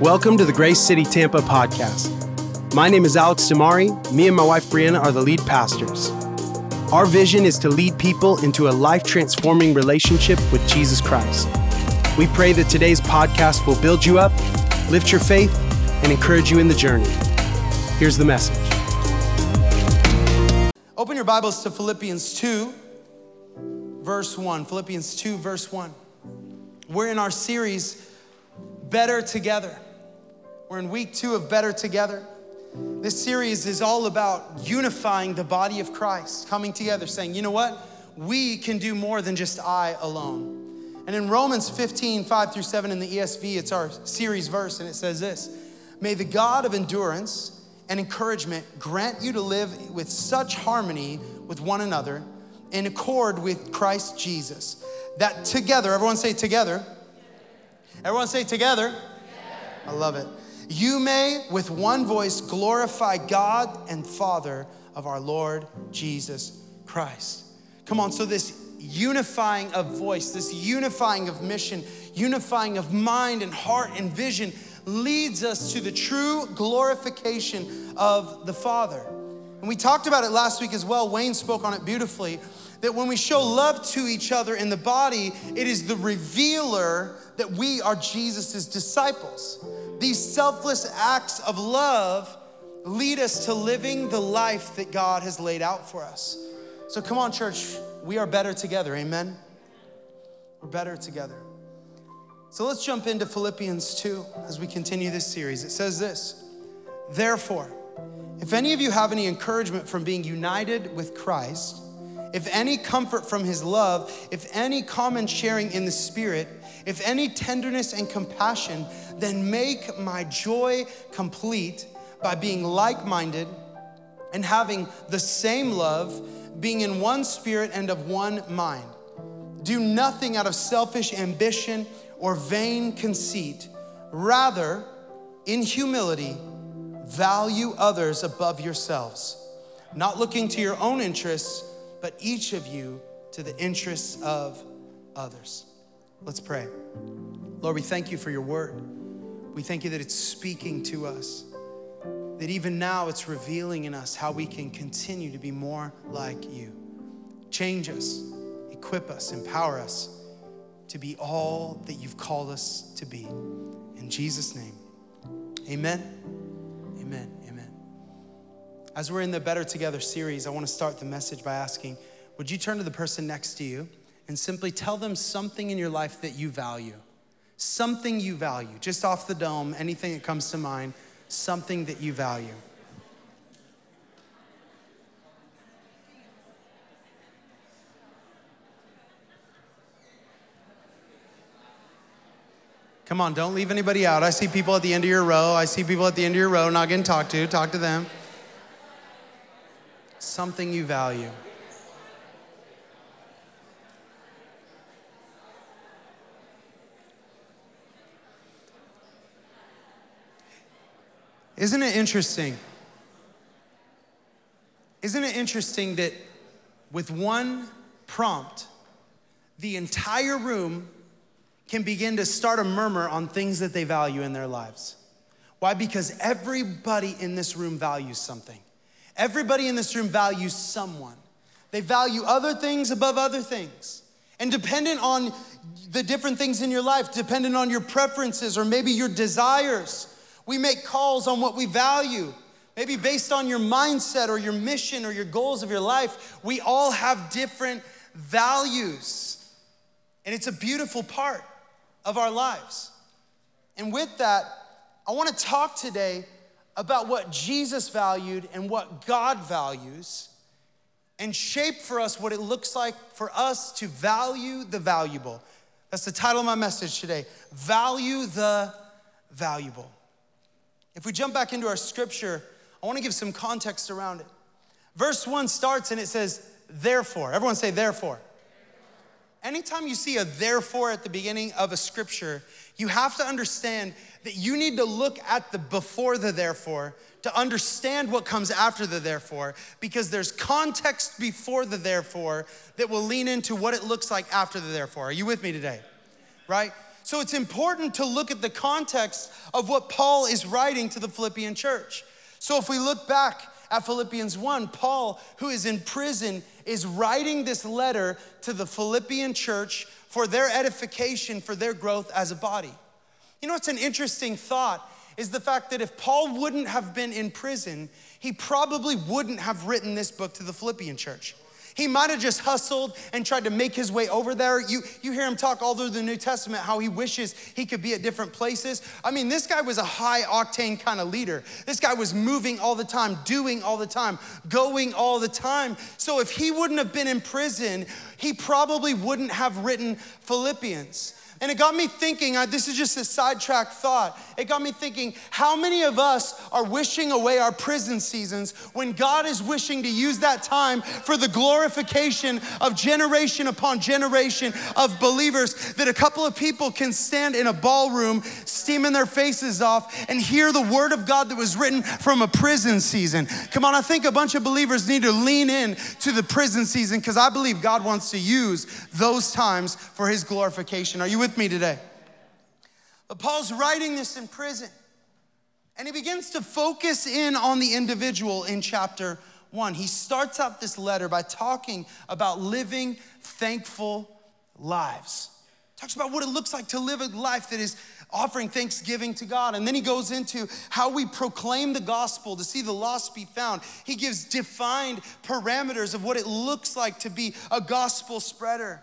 Welcome to the Grace City Tampa podcast. My name is Alex DiMare. Me and my wife Brianna are the lead pastors. Our vision is to lead people into a life transforming relationship with Jesus Christ. We pray that today's podcast will build you up, lift your faith, and encourage you in the journey. Here's the message. Open your Bibles to Philippians 2, verse 1. Philippians 2, verse 1. We're in our series, Better Together. We're in week two of Better Together. This series is all about unifying the body of Christ, coming together, saying, you know what? We can do more than just I alone. And in Romans 15, 5 through 7 in the ESV, it's our series verse, and it says this May the God of endurance and encouragement grant you to live with such harmony with one another in accord with Christ Jesus, that together, everyone say together, everyone say together. I love it you may with one voice glorify God and Father of our Lord Jesus Christ. Come on, so this unifying of voice, this unifying of mission, unifying of mind and heart and vision leads us to the true glorification of the Father. And we talked about it last week as well. Wayne spoke on it beautifully that when we show love to each other in the body, it is the revealer that we are Jesus' disciples. These selfless acts of love lead us to living the life that God has laid out for us. So come on, church, we are better together, amen? We're better together. So let's jump into Philippians 2 as we continue this series. It says this Therefore, if any of you have any encouragement from being united with Christ, if any comfort from his love, if any common sharing in the Spirit, if any tenderness and compassion, then make my joy complete by being like minded and having the same love, being in one spirit and of one mind. Do nothing out of selfish ambition or vain conceit. Rather, in humility, value others above yourselves, not looking to your own interests but each of you to the interests of others. Let's pray. Lord, we thank you for your word. We thank you that it's speaking to us, that even now it's revealing in us how we can continue to be more like you. Change us, equip us, empower us to be all that you've called us to be. In Jesus' name, amen. Amen. Amen. As we're in the Better Together series, I want to start the message by asking Would you turn to the person next to you and simply tell them something in your life that you value? Something you value, just off the dome, anything that comes to mind, something that you value. Come on, don't leave anybody out. I see people at the end of your row. I see people at the end of your row not getting talked to. Talk to them something you value. Isn't it interesting? Isn't it interesting that with one prompt, the entire room can begin to start a murmur on things that they value in their lives? Why? Because everybody in this room values something. Everybody in this room values someone. They value other things above other things. And dependent on the different things in your life, dependent on your preferences or maybe your desires, we make calls on what we value. Maybe based on your mindset or your mission or your goals of your life, we all have different values. And it's a beautiful part of our lives. And with that, I want to talk today about what Jesus valued and what God values and shape for us what it looks like for us to value the valuable. That's the title of my message today Value the Valuable. If we jump back into our scripture, I want to give some context around it. Verse 1 starts and it says, Therefore. Everyone say, Therefore. Anytime you see a therefore at the beginning of a scripture, you have to understand that you need to look at the before the therefore to understand what comes after the therefore, because there's context before the therefore that will lean into what it looks like after the therefore. Are you with me today? Right? So it's important to look at the context of what Paul is writing to the Philippian church. So if we look back at Philippians 1, Paul, who is in prison, is writing this letter to the Philippian church for their edification, for their growth as a body. You know, it's an interesting thought is the fact that if Paul wouldn't have been in prison, he probably wouldn't have written this book to the Philippian church. He might have just hustled and tried to make his way over there. You, you hear him talk all through the New Testament how he wishes he could be at different places. I mean, this guy was a high octane kind of leader. This guy was moving all the time, doing all the time, going all the time. So if he wouldn't have been in prison, he probably wouldn't have written Philippians. And it got me thinking, uh, this is just a sidetrack thought. It got me thinking, how many of us are wishing away our prison seasons when God is wishing to use that time for the glorification of generation upon generation of believers? That a couple of people can stand in a ballroom, steaming their faces off, and hear the word of God that was written from a prison season. Come on, I think a bunch of believers need to lean in to the prison season because I believe God wants to use those times for his glorification. Are you with me today. But Paul's writing this in prison. And he begins to focus in on the individual in chapter one. He starts out this letter by talking about living thankful lives. Talks about what it looks like to live a life that is offering thanksgiving to God. And then he goes into how we proclaim the gospel to see the lost be found. He gives defined parameters of what it looks like to be a gospel spreader.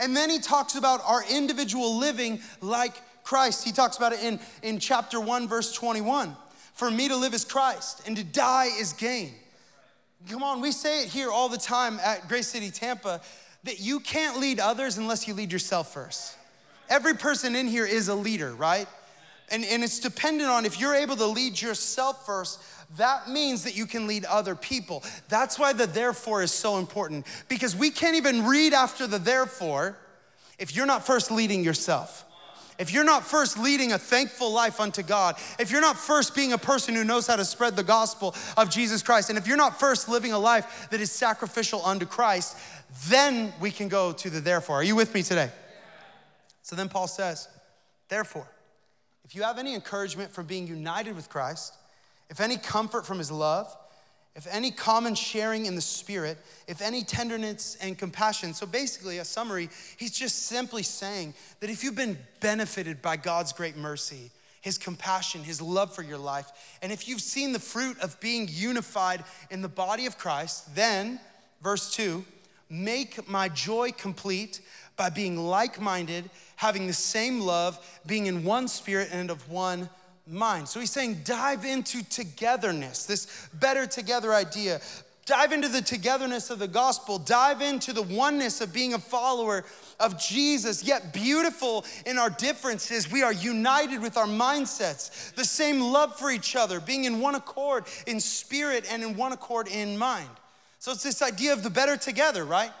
And then he talks about our individual living like Christ. He talks about it in, in chapter 1, verse 21. For me to live is Christ, and to die is gain. Come on, we say it here all the time at Grace City Tampa that you can't lead others unless you lead yourself first. Every person in here is a leader, right? And, and it's dependent on if you're able to lead yourself first, that means that you can lead other people. That's why the therefore is so important because we can't even read after the therefore if you're not first leading yourself. If you're not first leading a thankful life unto God, if you're not first being a person who knows how to spread the gospel of Jesus Christ, and if you're not first living a life that is sacrificial unto Christ, then we can go to the therefore. Are you with me today? So then Paul says, therefore, if you have any encouragement from being united with Christ, if any comfort from his love, if any common sharing in the Spirit, if any tenderness and compassion. So basically, a summary, he's just simply saying that if you've been benefited by God's great mercy, his compassion, his love for your life, and if you've seen the fruit of being unified in the body of Christ, then, verse 2, make my joy complete by being like minded, having the same love, being in one spirit and of one mind. So he's saying, dive into togetherness, this better together idea. Dive into the togetherness of the gospel. Dive into the oneness of being a follower of Jesus. Yet, beautiful in our differences, we are united with our mindsets, the same love for each other, being in one accord in spirit and in one accord in mind. So, it's this idea of the better together, right?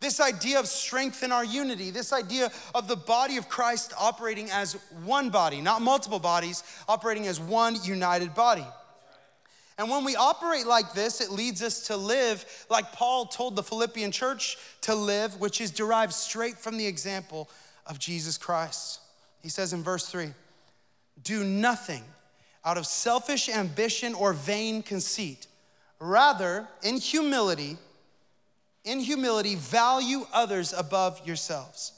This idea of strength in our unity, this idea of the body of Christ operating as one body, not multiple bodies, operating as one united body. And when we operate like this, it leads us to live like Paul told the Philippian church to live, which is derived straight from the example of Jesus Christ. He says in verse 3 Do nothing out of selfish ambition or vain conceit. Rather, in humility, in humility, value others above yourselves,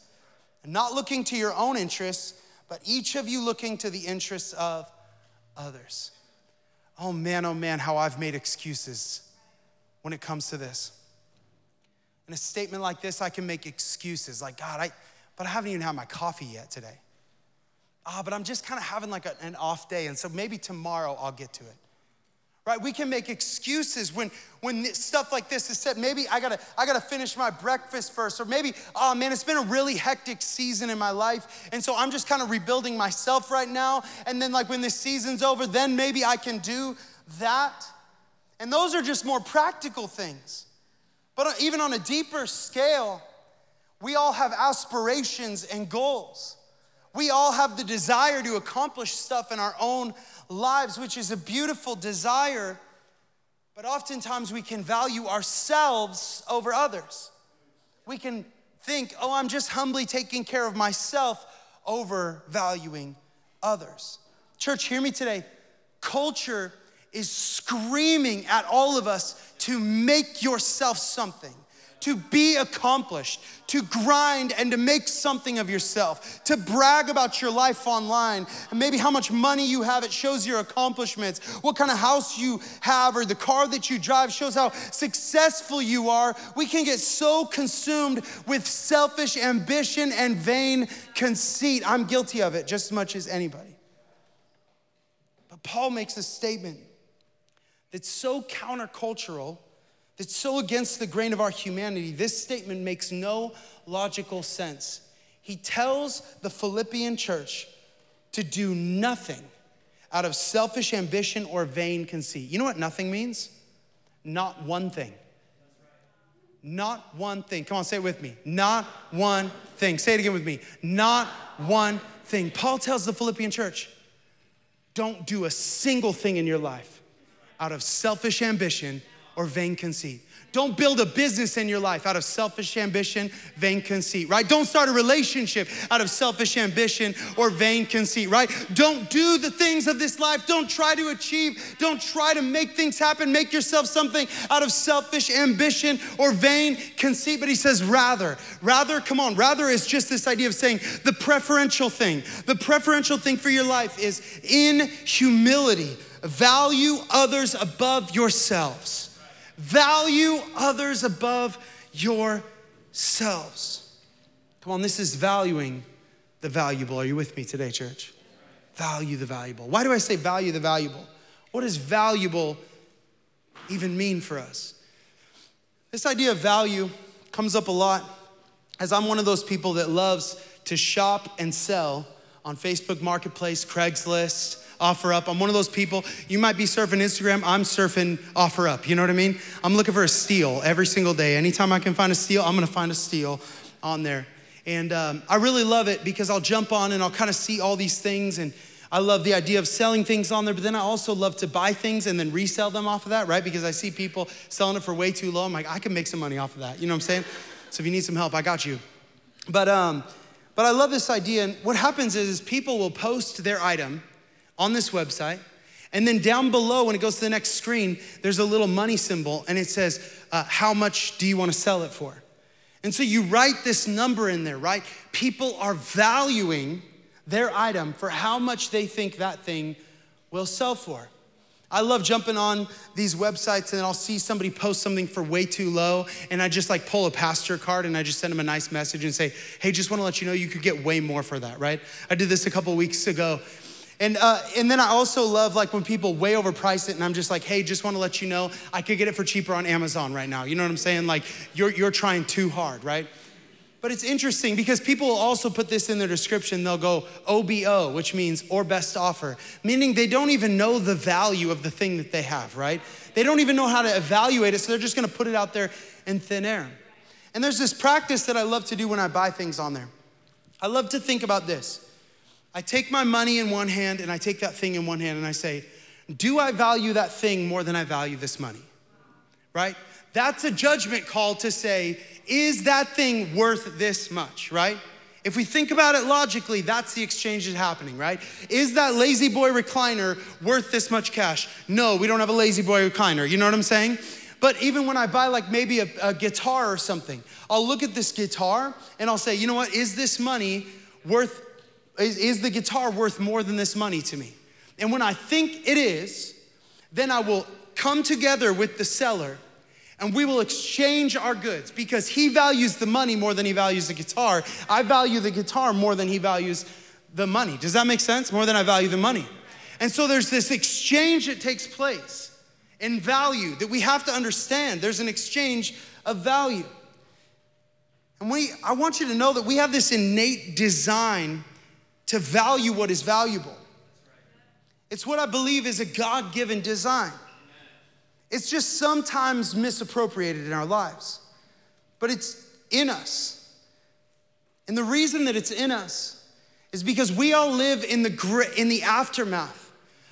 not looking to your own interests, but each of you looking to the interests of others. Oh man, oh man, how I've made excuses when it comes to this. In a statement like this, I can make excuses like, God, I, but I haven't even had my coffee yet today. Ah, but I'm just kind of having like a, an off day, and so maybe tomorrow I'll get to it right? We can make excuses when when stuff like this is said. Maybe i gotta i gotta finish my breakfast first or maybe oh man it's been a really hectic season in my life and so i'm just kind of rebuilding myself right now and then like when this season's over then maybe i can do that. And those are just more practical things. But uh, even on a deeper scale we all have aspirations and goals we all have the desire to accomplish stuff in our own lives, which is a beautiful desire, but oftentimes we can value ourselves over others. We can think, oh, I'm just humbly taking care of myself overvaluing others. Church, hear me today. Culture is screaming at all of us to make yourself something to be accomplished, to grind and to make something of yourself, to brag about your life online, and maybe how much money you have, it shows your accomplishments. What kind of house you have or the car that you drive shows how successful you are. We can get so consumed with selfish ambition and vain conceit. I'm guilty of it just as much as anybody. But Paul makes a statement that's so countercultural that's so against the grain of our humanity, this statement makes no logical sense. He tells the Philippian church to do nothing out of selfish ambition or vain conceit. You know what nothing means? Not one thing. Not one thing. Come on, say it with me. Not one thing. Say it again with me. Not one thing. Paul tells the Philippian church don't do a single thing in your life out of selfish ambition or vain conceit. Don't build a business in your life out of selfish ambition, vain conceit, right? Don't start a relationship out of selfish ambition or vain conceit, right? Don't do the things of this life. Don't try to achieve. Don't try to make things happen. Make yourself something out of selfish ambition or vain conceit. But he says, rather, rather, come on, rather is just this idea of saying the preferential thing. The preferential thing for your life is in humility, value others above yourselves Value others above yourselves. Come on, this is valuing the valuable. Are you with me today, church? Value the valuable. Why do I say value the valuable? What does valuable even mean for us? This idea of value comes up a lot as I'm one of those people that loves to shop and sell on Facebook Marketplace, Craigslist, OfferUp. I'm one of those people. You might be surfing Instagram, I'm surfing OfferUp. You know what I mean? I'm looking for a steal every single day. Anytime I can find a steal, I'm gonna find a steal on there. And um, I really love it because I'll jump on and I'll kind of see all these things and I love the idea of selling things on there, but then I also love to buy things and then resell them off of that, right? Because I see people selling it for way too low. I'm like, I can make some money off of that. You know what I'm saying? So if you need some help, I got you. But um, but I love this idea. And what happens is people will post their item on this website. And then down below, when it goes to the next screen, there's a little money symbol and it says, uh, How much do you want to sell it for? And so you write this number in there, right? People are valuing their item for how much they think that thing will sell for. I love jumping on these websites and I'll see somebody post something for way too low and I just like pull a pastor card and I just send them a nice message and say, hey, just wanna let you know you could get way more for that, right? I did this a couple weeks ago and, uh, and then I also love like when people way overprice it and I'm just like, hey, just wanna let you know I could get it for cheaper on Amazon right now. You know what I'm saying? Like you're, you're trying too hard, right? But it's interesting because people will also put this in their description. They'll go OBO, which means or best offer, meaning they don't even know the value of the thing that they have, right? They don't even know how to evaluate it, so they're just gonna put it out there in thin air. And there's this practice that I love to do when I buy things on there. I love to think about this. I take my money in one hand and I take that thing in one hand and I say, Do I value that thing more than I value this money? Right? That's a judgment call to say, Is that thing worth this much? Right? If we think about it logically, that's the exchange that's happening, right? Is that La-Z-Boy recliner worth this much cash? No, we don't have a La-Z-Boy recliner. You know what I'm saying? But even when I buy like maybe a, a, guitar or something, I'll look at this guitar and I'll say, you know what, is this money worth is, is the guitar worth more than this money to me? And when I think it is, then I will come together with the seller and we will exchange our goods because he values the money more than he values the guitar. I value the guitar more than he values the money. Does that make sense? More than I value the money. And so there's this exchange that takes place in value that we have to understand. There's an exchange of value. And we, I want you to know that we have this innate design to value what is valuable. It's what I believe is a God given design. It's just sometimes misappropriated in our lives, but it's in us. And the reason that it's in us is because we all live in the, in the aftermath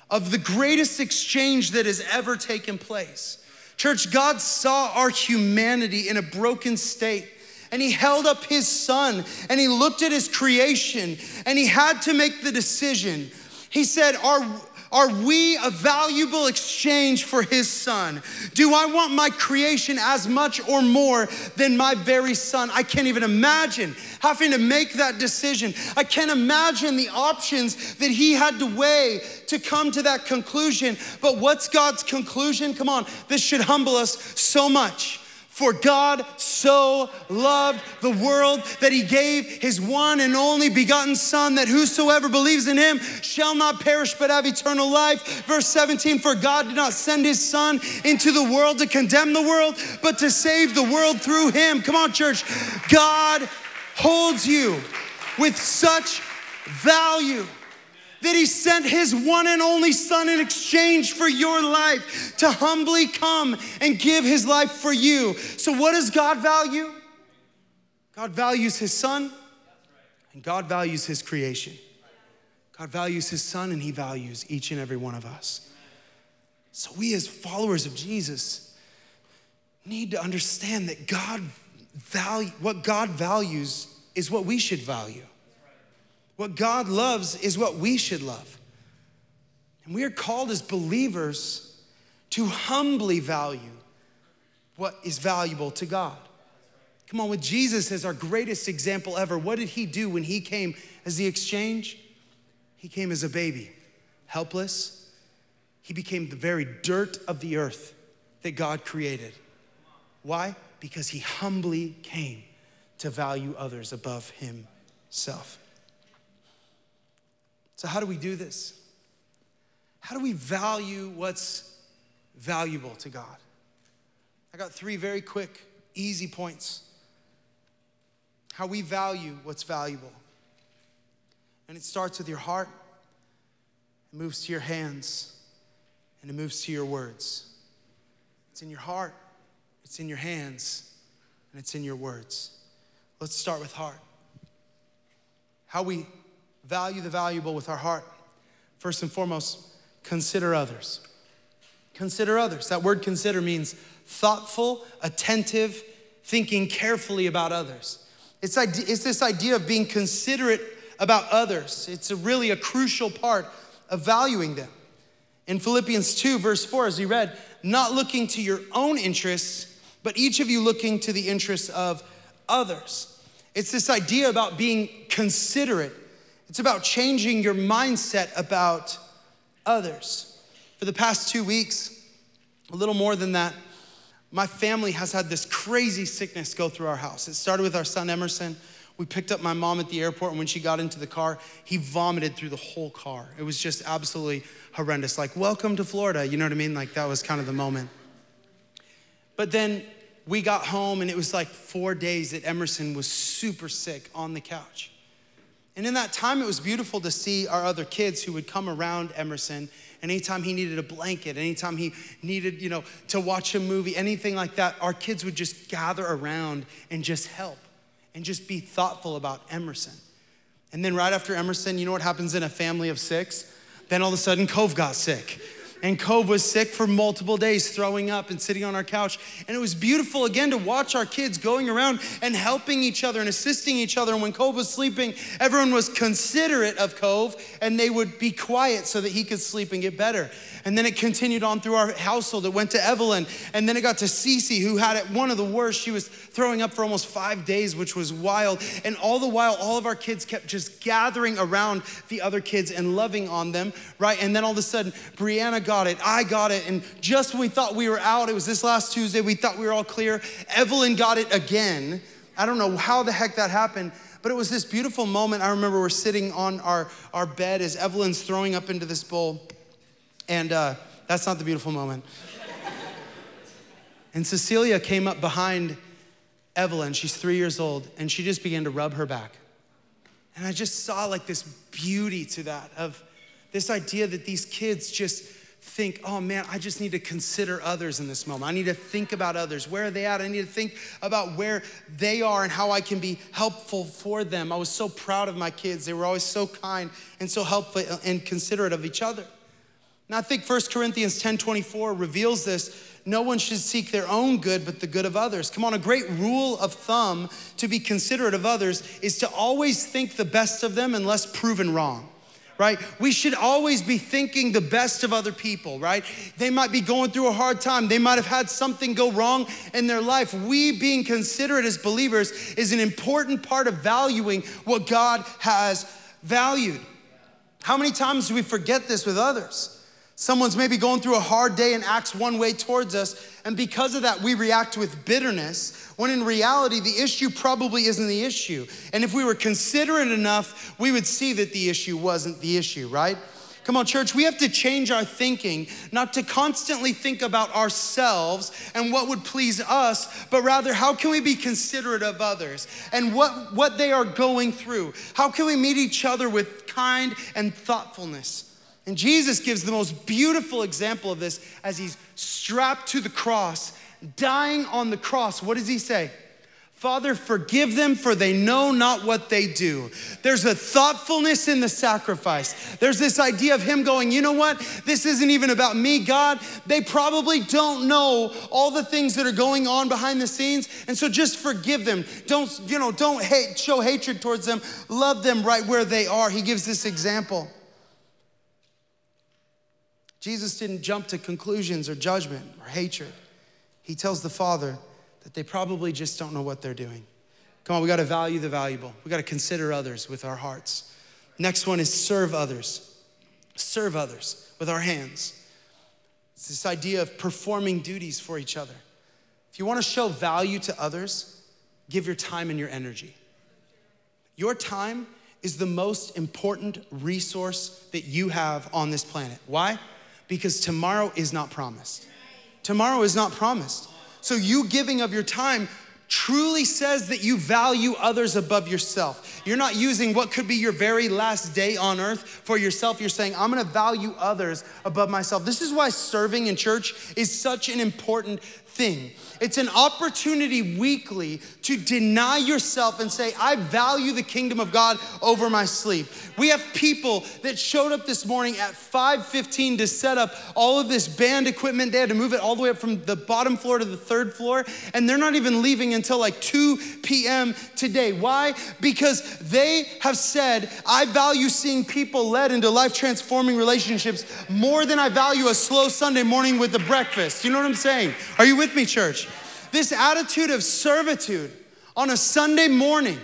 of the greatest exchange that has ever taken place. Church, God saw our humanity in a broken state and he held up his son and he looked at his creation and he had to make the decision. He said, Are, are we a valuable exchange for his son? Do I want my creation as much or more than my very son? I can't even imagine having to make that decision. I can't imagine the options that he had to weigh to come to that conclusion. But what's God's conclusion? Come on, this should humble us so much. For God so loved the world that he gave his one and only begotten Son, that whosoever believes in him shall not perish but have eternal life. Verse 17 For God did not send his Son into the world to condemn the world, but to save the world through him. Come on, church. God holds you with such value that he sent his one and only son in exchange for your life to humbly come and give his life for you. So, what does God value? God values his son and God values his creation. God values his son and he values each and every one of us. So, we as followers of Jesus need to understand that God value what God values is what we should value. What God loves is what we should love. And we are called as believers to humbly value what is valuable to God. Come on, with Jesus as our greatest example ever, what did he do when he came as the exchange? He came as a baby, helpless. He became the very dirt of the earth that God created. Why? Because he humbly came to value others above himself. So, how do we do this? How do we value what's valuable to God? I got three very quick, easy points. How we value what's valuable. And it starts with your heart, it moves to your hands, and it moves to your words. It's in your heart, it's in your hands, and it's in your words. Let's start with heart. How we value the valuable with our heart. First and foremost, consider others. Consider others. That word consider means thoughtful, attentive, thinking carefully about others. It's, it's this idea of being considerate about others. It's a really a crucial part of valuing them. In Philippians 2, verse 4, as we read, not looking to your own interests, but each of you looking to the interests of others. It's this idea about being considerate it's about changing your mindset about others. For the past two weeks, a little more than that, my family has had this crazy sickness go through our house. It started with our son Emerson. We picked up my mom at the airport, and when she got into the car, he vomited through the whole car. It was just absolutely horrendous. Like, welcome to Florida, you know what I mean? Like, that was kind of the moment. But then we got home, and it was like four days that Emerson was super sick on the couch. And in that time, it was beautiful to see our other kids who would come around Emerson. And anytime he needed a blanket, anytime he needed, you know, to watch a movie, anything like that, our kids would just gather around and just help and just be thoughtful about Emerson. And then right after Emerson, you know what happens in a family of six? Then all of a sudden, Cove got sick. And Cove was sick for multiple days, throwing up and sitting on our couch. And it was beautiful again to watch our kids going around and helping each other and assisting each other. And when Cove was sleeping, everyone was considerate of Cove and they would be quiet so that he could sleep and get better. And then it continued on through our household. It went to Evelyn, and then it got to Cece, who had it one of the worst. She was throwing up for almost five days, which was wild. And all the while, all of our kids kept just gathering around the other kids and loving on them, right? And then all of a sudden, Brianna got it, I got it, and just when we thought we were out, it was this last Tuesday, we thought we were all clear. Evelyn got it again. I don't know how the heck that happened. But it was this beautiful moment. I remember we're sitting on our, our bed as Evelyn's throwing up into this bowl. And uh, that's not the beautiful moment. and Cecilia came up behind Evelyn, she's three years old, and she just began to rub her back. And I just saw like this beauty to that of this idea that these kids just think, oh man, I just need to consider others in this moment. I need to think about others. Where are they at? I need to think about where they are and how I can be helpful for them. I was so proud of my kids. They were always so kind and so helpful and considerate of each other. And I think 1 Corinthians 10 24 reveals this. No one should seek their own good, but the good of others. Come on, a great rule of thumb to be considerate of others is to always think the best of them unless proven wrong right? We should always be thinking the best of other people, right? They might be going through a hard time. They might have had something go wrong in their life. We being considerate as believers is an important part of valuing what God has valued. How many times do we forget this with others? Someone's maybe going through a hard day and acts one way towards us, and because of that, we react with bitterness, when in reality, the issue probably isn't the issue. And if we were considerate enough, we would see that the issue wasn't the issue, right? Come on, church, we have to change our thinking, not to constantly think about ourselves and what would please us, but rather how can we be considerate of others and what, what they are going through? How can we meet each other with kind and thoughtfulness? And Jesus gives the most beautiful example of this as he's strapped to the cross, dying on the cross. What does he say? Father, forgive them for they know not what they do. There's a thoughtfulness in the sacrifice. There's this idea of him going, you know what? This isn't even about me, God. They probably don't know all the things that are going on behind the scenes. And so just forgive them. Don't, you know, don't hate, show hatred towards them. Love them right where they are. He gives this example. Jesus didn't jump to conclusions or judgment or hatred. He tells the Father that they probably just don't know what they're doing. Come on, we got to value the valuable. We got to consider others with our hearts. Next one is serve others. Serve others with our hands. It's this idea of performing duties for each other. If you want to show value to others, give your time and your energy. Your time is the most important resource that you have on this planet. Why? Because tomorrow is not promised. Tomorrow is not promised. So, you giving of your time truly says that you value others above yourself. You're not using what could be your very last day on earth for yourself. You're saying, I'm gonna value others above myself. This is why serving in church is such an important thing. It's an opportunity weekly to deny yourself and say, I value the kingdom of God over my sleep. We have people that showed up this morning at 5:15 to set up all of this band equipment. They had to move it all the way up from the bottom floor to the third floor, and they're not even leaving until like 2 p.m. today. Why? Because they have said, I value seeing people led into life transforming relationships more than I value a slow Sunday morning with the breakfast. You know what I'm saying? Are you with me, church? This attitude of servitude on a Sunday morning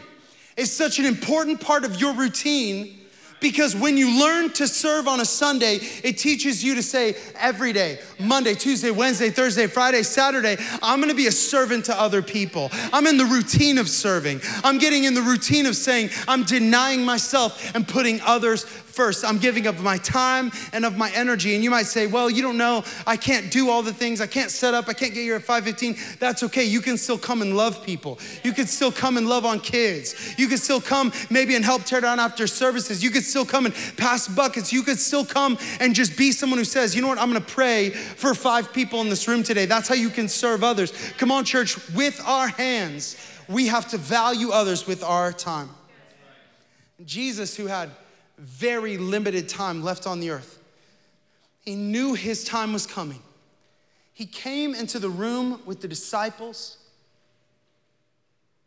is such an important part of your routine because when you learn to serve on a Sunday, it teaches you to say every day, Monday, Tuesday, Wednesday, Thursday, Friday, Saturday, I'm gonna be a servant to other people. I'm in the routine of serving. I'm getting in the routine of saying, I'm denying myself and putting others first. I'm giving of my time and of my energy. And you might say, well, you don't know, I can't do all the things. I can't set up, I can't get here at 5:15. That's okay. You can still come and love people. You can still come and love on kids. You can still come maybe and help tear down after services. You could still come and pass buckets. You could still come and just be someone who says, you know what, I'm gonna pray for five people in this room today. That's how you can serve others. Come on, church, with our hands, we have to value others with our time. Jesus, who had very limited time left on the earth. He knew his time was coming. He came into the room with the disciples.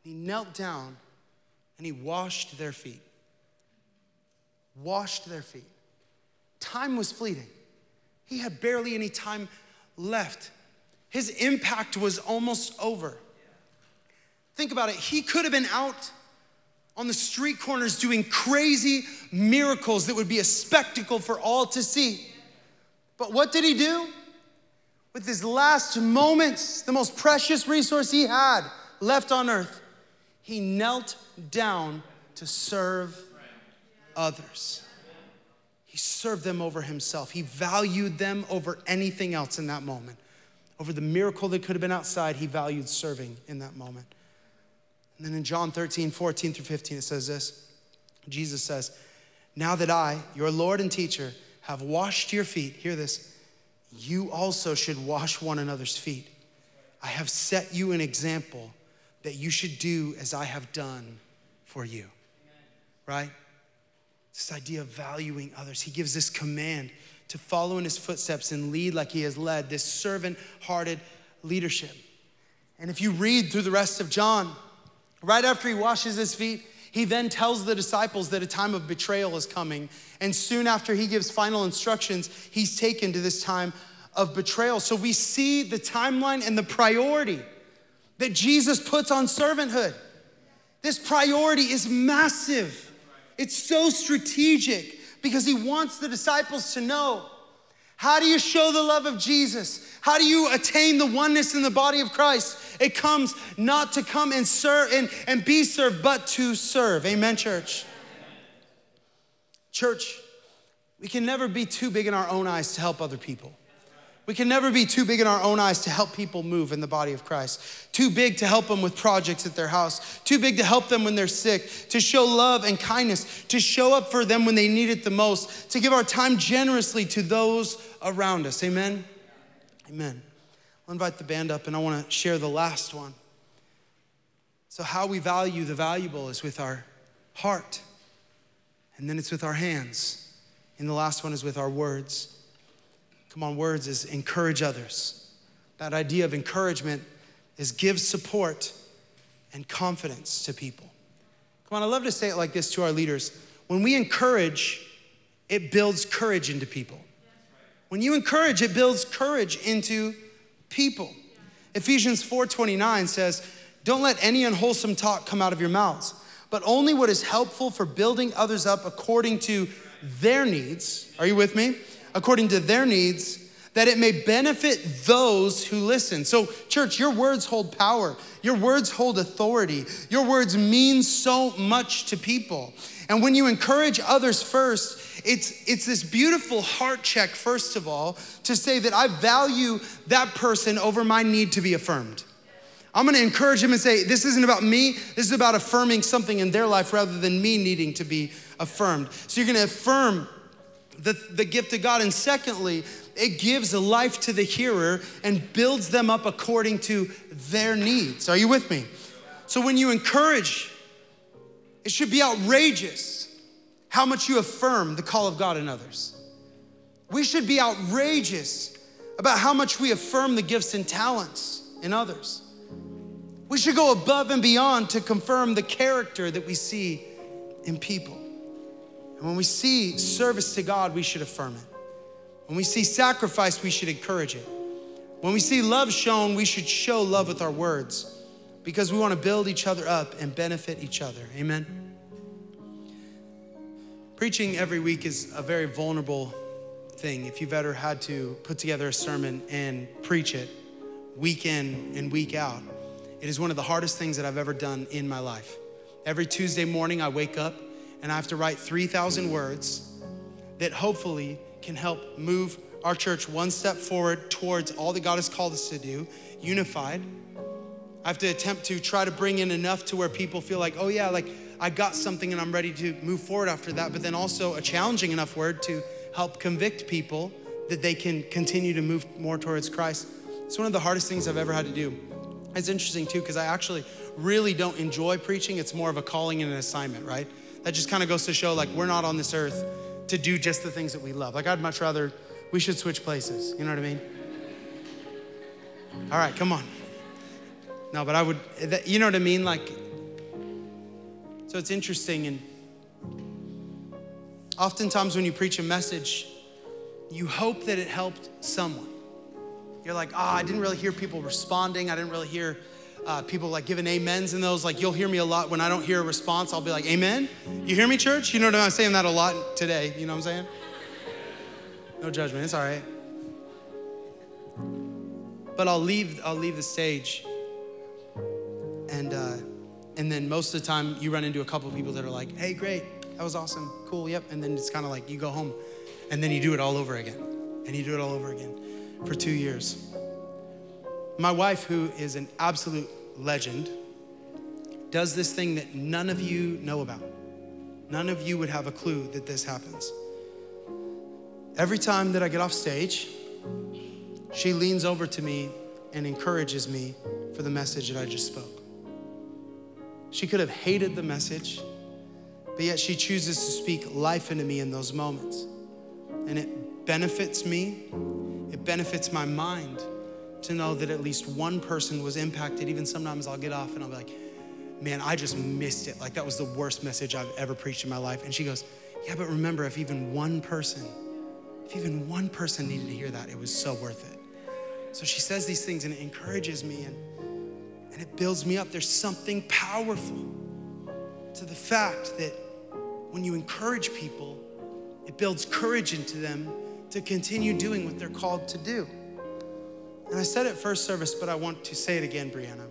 He knelt down and he washed their feet. Washed their feet. Time was fleeting. He had barely any time left. His impact was almost over. Think about it. He could have been out on the street corners doing crazy miracles that would be a spectacle for all to see. But what did he do? With his last moments, the most precious resource he had left on earth, he knelt down to serve others. He served them over himself. He valued them over anything else in that moment. Over the miracle that could have been outside, he valued serving in that moment. And then in John 13, 14 through 15, it says this Jesus says, Now that I, your Lord and teacher, have washed your feet, hear this, you also should wash one another's feet. I have set you an example that you should do as I have done for you. Right? This idea of valuing others. He gives this command to follow in his footsteps and lead like he has led, this servant hearted leadership. And if you read through the rest of John, right after he washes his feet, he then tells the disciples that a time of betrayal is coming. And soon after he gives final instructions, he's taken to this time of betrayal. So we see the timeline and the priority that Jesus puts on servanthood. This priority is massive, it's so strategic because he wants the disciples to know how do you show the love of Jesus? How do you attain the oneness in the body of Christ? It comes not to come and serve and, and be served, but to serve. Amen, church. Church, we can never be too big in our own eyes to help other people. We can never be too big in our own eyes to help people move in the body of Christ. Too big to help them with projects at their house. Too big to help them when they're sick. To show love and kindness. To show up for them when they need it the most. To give our time generously to those around us. Amen? Amen. I'll invite the band up and I want to share the last one. So, how we value the valuable is with our heart, and then it's with our hands, and the last one is with our words. Come on, words is encourage others. That idea of encouragement is give support and confidence to people. Come on, I love to say it like this to our leaders. When we encourage, it builds courage into people. When you encourage, it builds courage into people. Ephesians 4:29 says, "Don't let any unwholesome talk come out of your mouths, but only what is helpful for building others up according to their needs." Are you with me? According to their needs, that it may benefit those who listen. So, church, your words hold power. Your words hold authority. Your words mean so much to people. And when you encourage others first, it's, it's this beautiful heart check, first of all, to say that I value that person over my need to be affirmed. I'm gonna encourage them and say, This isn't about me, this is about affirming something in their life rather than me needing to be affirmed. So you're gonna affirm the, the gift of God. And secondly, it gives a life to the hearer and builds them up according to their needs. Are you with me? So when you encourage, it should be outrageous how much you affirm the call of God in others. We should be outrageous about how much we affirm the gifts and talents in others. We should go above and beyond to confirm the character that we see in people. And when we see service to God, we should affirm it. When we see sacrifice, we should encourage it. When we see love shown, we should show love with our words because we want to build each other up and benefit each other. Amen. Preaching every week is a very vulnerable thing. If you've ever had to put together a sermon and preach it week in and week out, it is one of the hardest things that I've ever done in my life. Every Tuesday morning, I wake up and I have to write 3,000 words that hopefully can help move our church one step forward towards all that God has called us to do, unified. I have to attempt to try to bring in enough to where people feel like, oh yeah, like I got something and I'm ready to move forward after that, but then also a challenging enough word to help convict people that they can continue to move more towards Christ. It's one of the hardest things I've ever had to do. It's interesting too, because I actually really don't enjoy preaching. It's more of a calling and an assignment, right? That just kind of goes to show like we're not on this earth to do just the things that we love. Like I'd much rather we should switch places. You know what I mean? All right, come on. No, but I would, you know what I mean? Like, so it's interesting. And oftentimes when you preach a message, you hope that it helped someone. You're like, oh, I didn't really hear people responding. I didn't really hear uh, people like giving amens in those. Like you'll hear me a lot when I don't hear a response, I'll be like, Amen. You hear me, church? You know what I'm saying that a lot today. You know what I'm saying? No judgment. It's all right. But I'll leave. I'll leave the stage, and uh, and then most of the time you run into a couple people that are like, Hey, great, that was awesome, cool, yep. And then it's kind of like you go home, and then you do it all over again, and you do it all over again for two years. My wife, who is an absolute legend, does this thing that none of you know about. None of you would have a clue that this happens. Every time that I get off stage, she leans over to me and encourages me for the message that I just spoke. She could have hated the message, but yet she chooses to speak life into me in those moments. And it benefits me, it benefits my mind to know that at least one person was impacted. Even sometimes I'll get off and I'll be like, man, I just missed it. Like that was the worst message I've ever preached in my life. And she goes, yeah, but remember, if even one person, if even one person needed to hear that, it was so worth it. So she says these things and it encourages me and, and it builds me up. There's something powerful to the fact that when you encourage people, it builds courage into them to continue doing what they're called to do. And I said it first service, but I want to say it again, Brianna.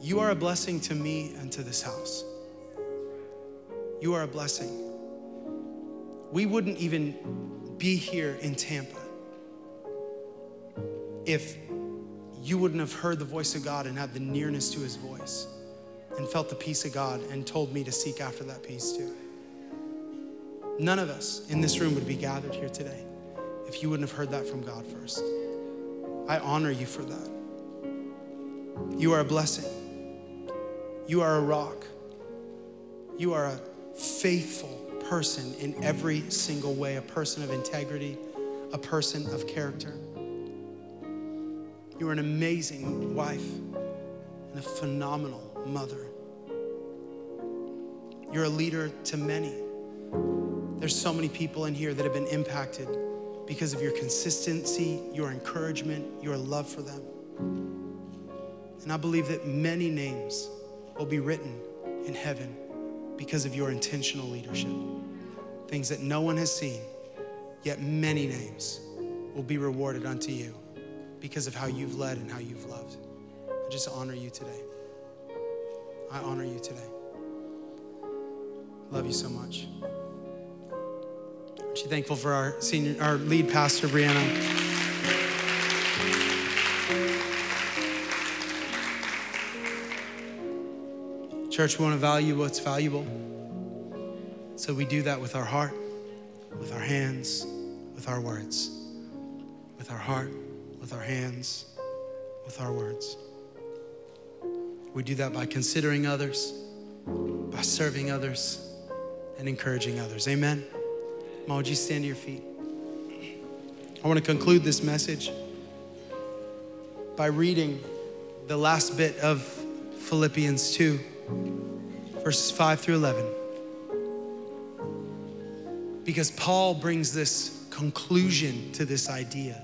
You are a blessing to me and to this house. You are a blessing. We wouldn't even be here in Tampa if you wouldn't have heard the voice of God and had the nearness to his voice and felt the peace of God and told me to seek after that peace too. None of us in this room would be gathered here today if you wouldn't have heard that from God first. I honor you for that. You are a blessing. You are a rock. You are a faithful person in every single way, a person of integrity, a person of character. You are an amazing wife and a phenomenal mother. You're a leader to many. There's so many people in here that have been impacted because of your consistency, your encouragement, your love for them. And I believe that many names will be written in heaven because of your intentional leadership. Things that no one has seen, yet many names will be rewarded unto you because of how you've led and how you've loved. I just honor you today. I honor you today. Love you so much. Aren't you thankful for our senior, our lead pastor, Brianna? Church, we want to value what's valuable. So we do that with our heart, with our hands, with our words. With our heart, with our hands, with our words. We do that by considering others, by serving others, and encouraging others. Amen. Mom, would you stand to your feet? I want to conclude this message by reading the last bit of Philippians 2, verses 5 through 11. Because Paul brings this conclusion to this idea.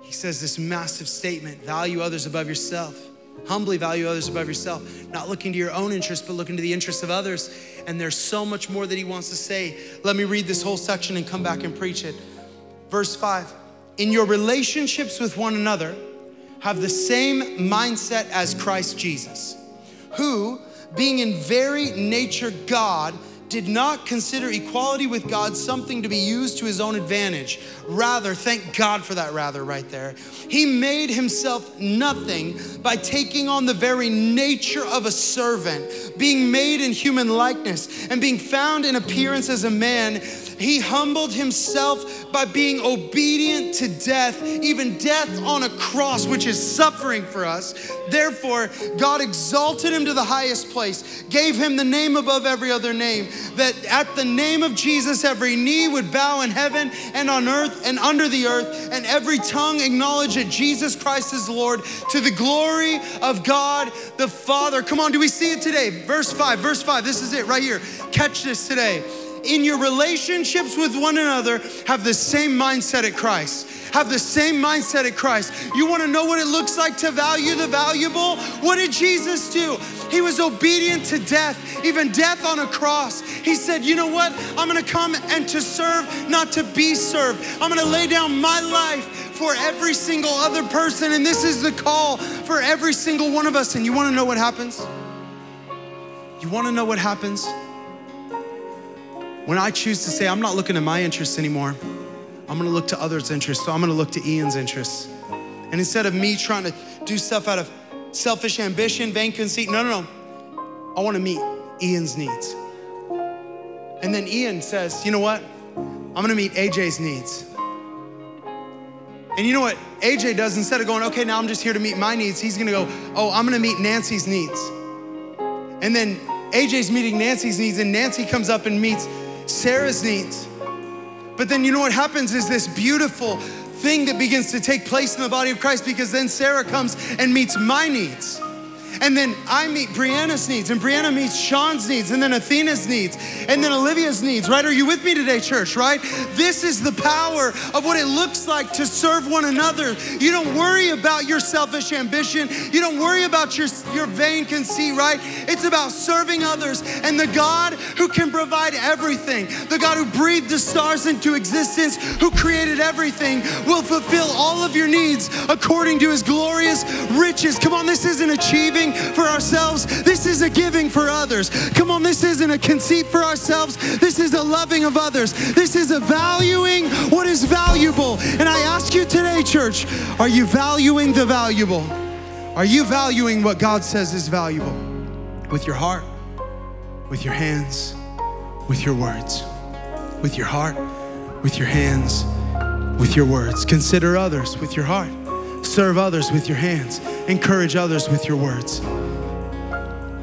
He says this massive statement value others above yourself. Humbly value others above yourself, not looking to your own interests, but looking to the interests of others. And there's so much more that he wants to say. Let me read this whole section and come back and preach it. Verse 5 In your relationships with one another, have the same mindset as Christ Jesus, who, being in very nature God, did not consider equality with God something to be used to his own advantage. Rather, thank God for that rather right there. He made himself nothing by taking on the very nature of a servant, being made in human likeness, and being found in appearance as a man. He humbled himself by being obedient to death, even death on a cross, which is suffering for us. Therefore, God exalted him to the highest place, gave him the name above every other name, that at the name of Jesus, every knee would bow in heaven and on earth and under the earth, and every tongue acknowledge that Jesus Christ is Lord to the glory of God the Father. Come on, do we see it today? Verse 5, verse 5, this is it right here. Catch this today in your relationships with one another, have the same mindset at Christ. Have the same mindset at Christ. You want to know what it looks like to value the valuable? What did Jesus do? He was obedient to death, even death on a cross. He said, You know what? I'm to come and to serve, not to be served. I'm to lay down my life for every single other person. And this is the call for every single one of us. And you want to know what happens? You want to know what happens? When I choose to say, I'm not looking at my interests anymore, I'm gonna look to others' interests. So I'm gonna look to Ian's interests. And instead of me trying to do stuff out of selfish ambition, vain conceit, no, no, no. I wanna meet Ian's needs. And then Ian says, you know what? I'm gonna meet AJ's needs. And you know what AJ does? Instead of going, okay, now I'm just here to meet my needs, he's gonna go, oh, I'm gonna meet Nancy's needs. And then AJ's meeting Nancy's needs, and Nancy comes up and meets Sarah's needs. But then you know what happens is this beautiful thing that begins to take place in the body of Christ because then Sarah comes and meets my needs. And then I meet Brianna's needs, and Brianna meets Sean's needs, and then Athena's needs, and then Olivia's needs, right? Are you with me today, church, right? This is the power of what it looks like to serve one another. You don't worry about your selfish ambition, you don't worry about your, your vain conceit, right? It's about serving others, and the God who can provide everything, the God who breathed the stars into existence, who created everything, will fulfill all of your needs according to his glorious riches. Come on, this isn't achieving for ourselves. This is a giving for others. Come on, this isn't a conceit for ourselves. This is a loving of others. This is a valuing what is valuable. And I ask you today, church, are you valuing the valuable? Are you valuing what God says is valuable? With your heart, with your hands, with your words. With your heart, with your hands, with your words. Consider others with your heart. Serve others with your hands. Encourage others with your words.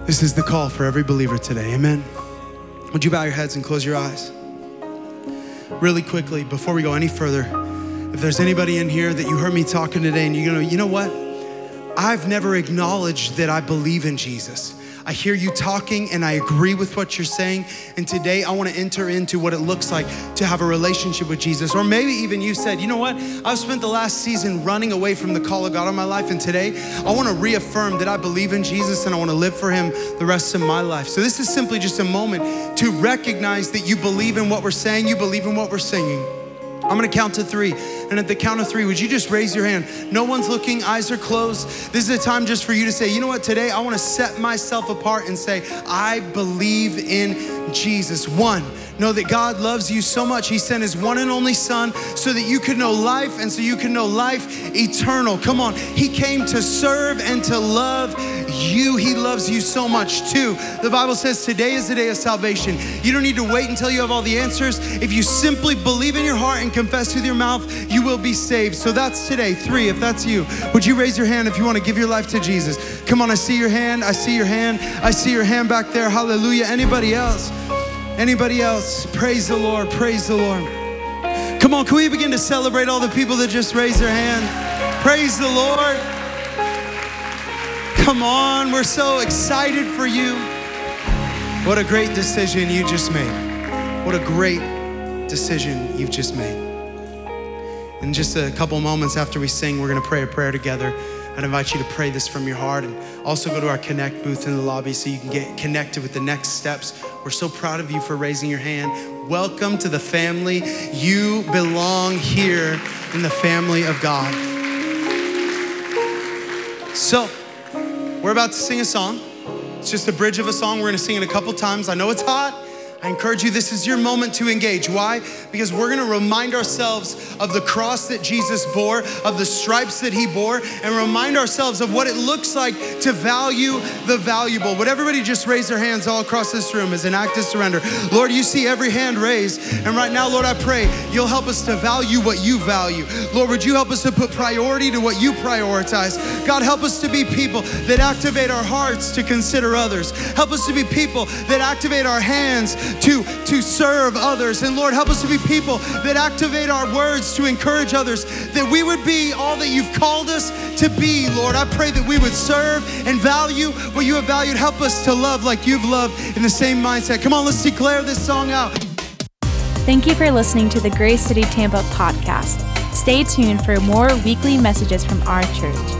This is the call for every believer today. Amen. Would you bow your heads and close your eyes? Really quickly, before we go any further, if there's anybody in here that you heard me talking today and you're gonna, you know what? I've never acknowledged that I believe in Jesus. I hear you talking and I agree with what you're saying. And today I want to enter into what it looks like to have a relationship with Jesus. Or maybe even you said, you know what? I've spent the last season running away from the call of God on my life. And today I want to reaffirm that I believe in Jesus and I want to live for Him the rest of my life. So this is simply just a moment to recognize that you believe in what we're saying, you believe in what we're singing. I'm gonna count to three. And at the count of three, would you just raise your hand? No one's looking, eyes are closed. This is a time just for you to say, you know what, today I wanna set myself apart and say, I believe in Jesus. One, know that God loves you so much, He sent His one and only Son so that you could know life and so you can know life eternal. Come on, He came to serve and to love you. He loves you so much too. The Bible says today is the day of salvation. You don't need to wait until you have all the answers. If you simply believe in your heart and confess with your mouth, you will be saved. So that's today. Three, if that's you, would you raise your hand if you want to give your life to Jesus? Come on, I see your hand. I see your hand. I see your hand back there. Hallelujah. Anybody else? Anybody else? Praise the Lord. Praise the Lord. Come on, can we begin to celebrate all the people that just raised their hand? Praise the Lord. Come on, we're so excited for you. What a great decision you just made. What a great decision you've just made. In just a couple moments after we sing, we're going to pray a prayer together. I'd invite you to pray this from your heart and also go to our Connect booth in the lobby so you can get connected with the next steps. We're so proud of you for raising your hand. Welcome to the family. You belong here in the family of God. So, we're about to sing a song. It's just a bridge of a song. We're gonna sing it a couple times. I know it's hot. I encourage you, this is your moment to engage. Why? Because we're gonna remind ourselves of the cross that Jesus bore, of the stripes that he bore, and remind ourselves of what it looks like to value the valuable. Would everybody just raise their hands all across this room as an act of surrender? Lord, you see every hand raised, and right now, Lord, I pray you'll help us to value what you value. Lord, would you help us to put priority to what you prioritize? God, help us to be people that activate our hearts to consider others. Help us to be people that activate our hands to, to serve others. And Lord, help us to be people that activate our words to encourage others, that we would be all that you've called us to be, Lord. I pray that we would serve and value what you have valued. Help us to love like you've loved in the same mindset. Come on, let's declare this song out. Thank you for listening to the Grace City Tampa podcast. Stay tuned for more weekly messages from our church.